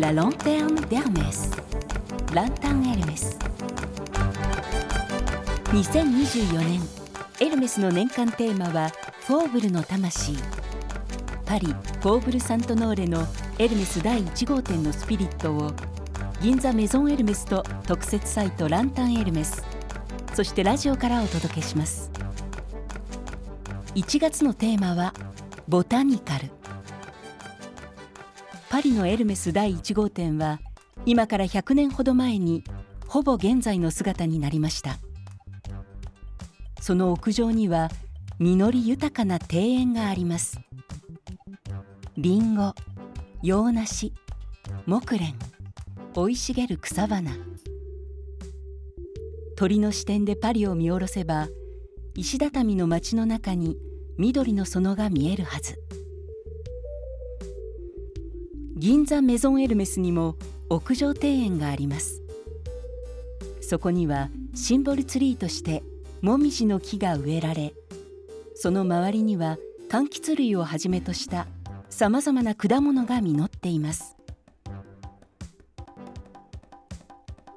La lanterne d'Hermès. ランタンエルメス2024年エルメスの年間テーマはフォーブルの魂パリ・フォーブル・サントノーレのエルメス第1号店のスピリットを銀座メゾンエルメスと特設サイトランタンエルメスそしてラジオからお届けします1月のテーマはボタニカルパリのエルメス第1号店は今から100年ほど前にほぼ現在の姿になりました。その屋上には実り豊かな庭園があります。リンゴ洋梨木蓮生い茂る草花。鳥の視点でパリを見下ろせば石畳の街の中に緑の園が見えるはず。銀座メゾンエルメスにも屋上庭園があります。そこにはシンボルツリーとしてモミジの木が植えられその周りには柑橘類をはじめとしたさまざまな果物が実っています。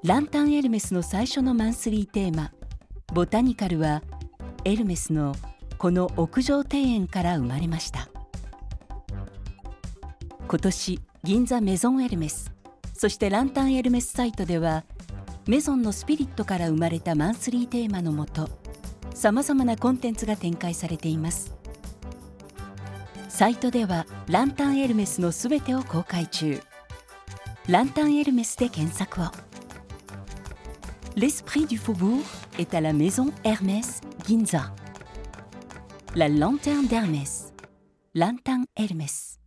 ランタンエルメスの最初のマンスリーテーマ「ボタニカル」はエルメスのこの屋上庭園から生まれました。今年銀座メゾンエルメスそしてランタンエルメスサイトではメゾンのスピリットから生まれたマンスリーテーマのもとさまざまなコンテンツが展開されていますサイトではランタンエルメスのすべてを公開中ランタンエルメスで検索を L'esprit du faubourg est à la maison Hermès Ginza. La lanterne d'Hermès. Lanterne Hermès.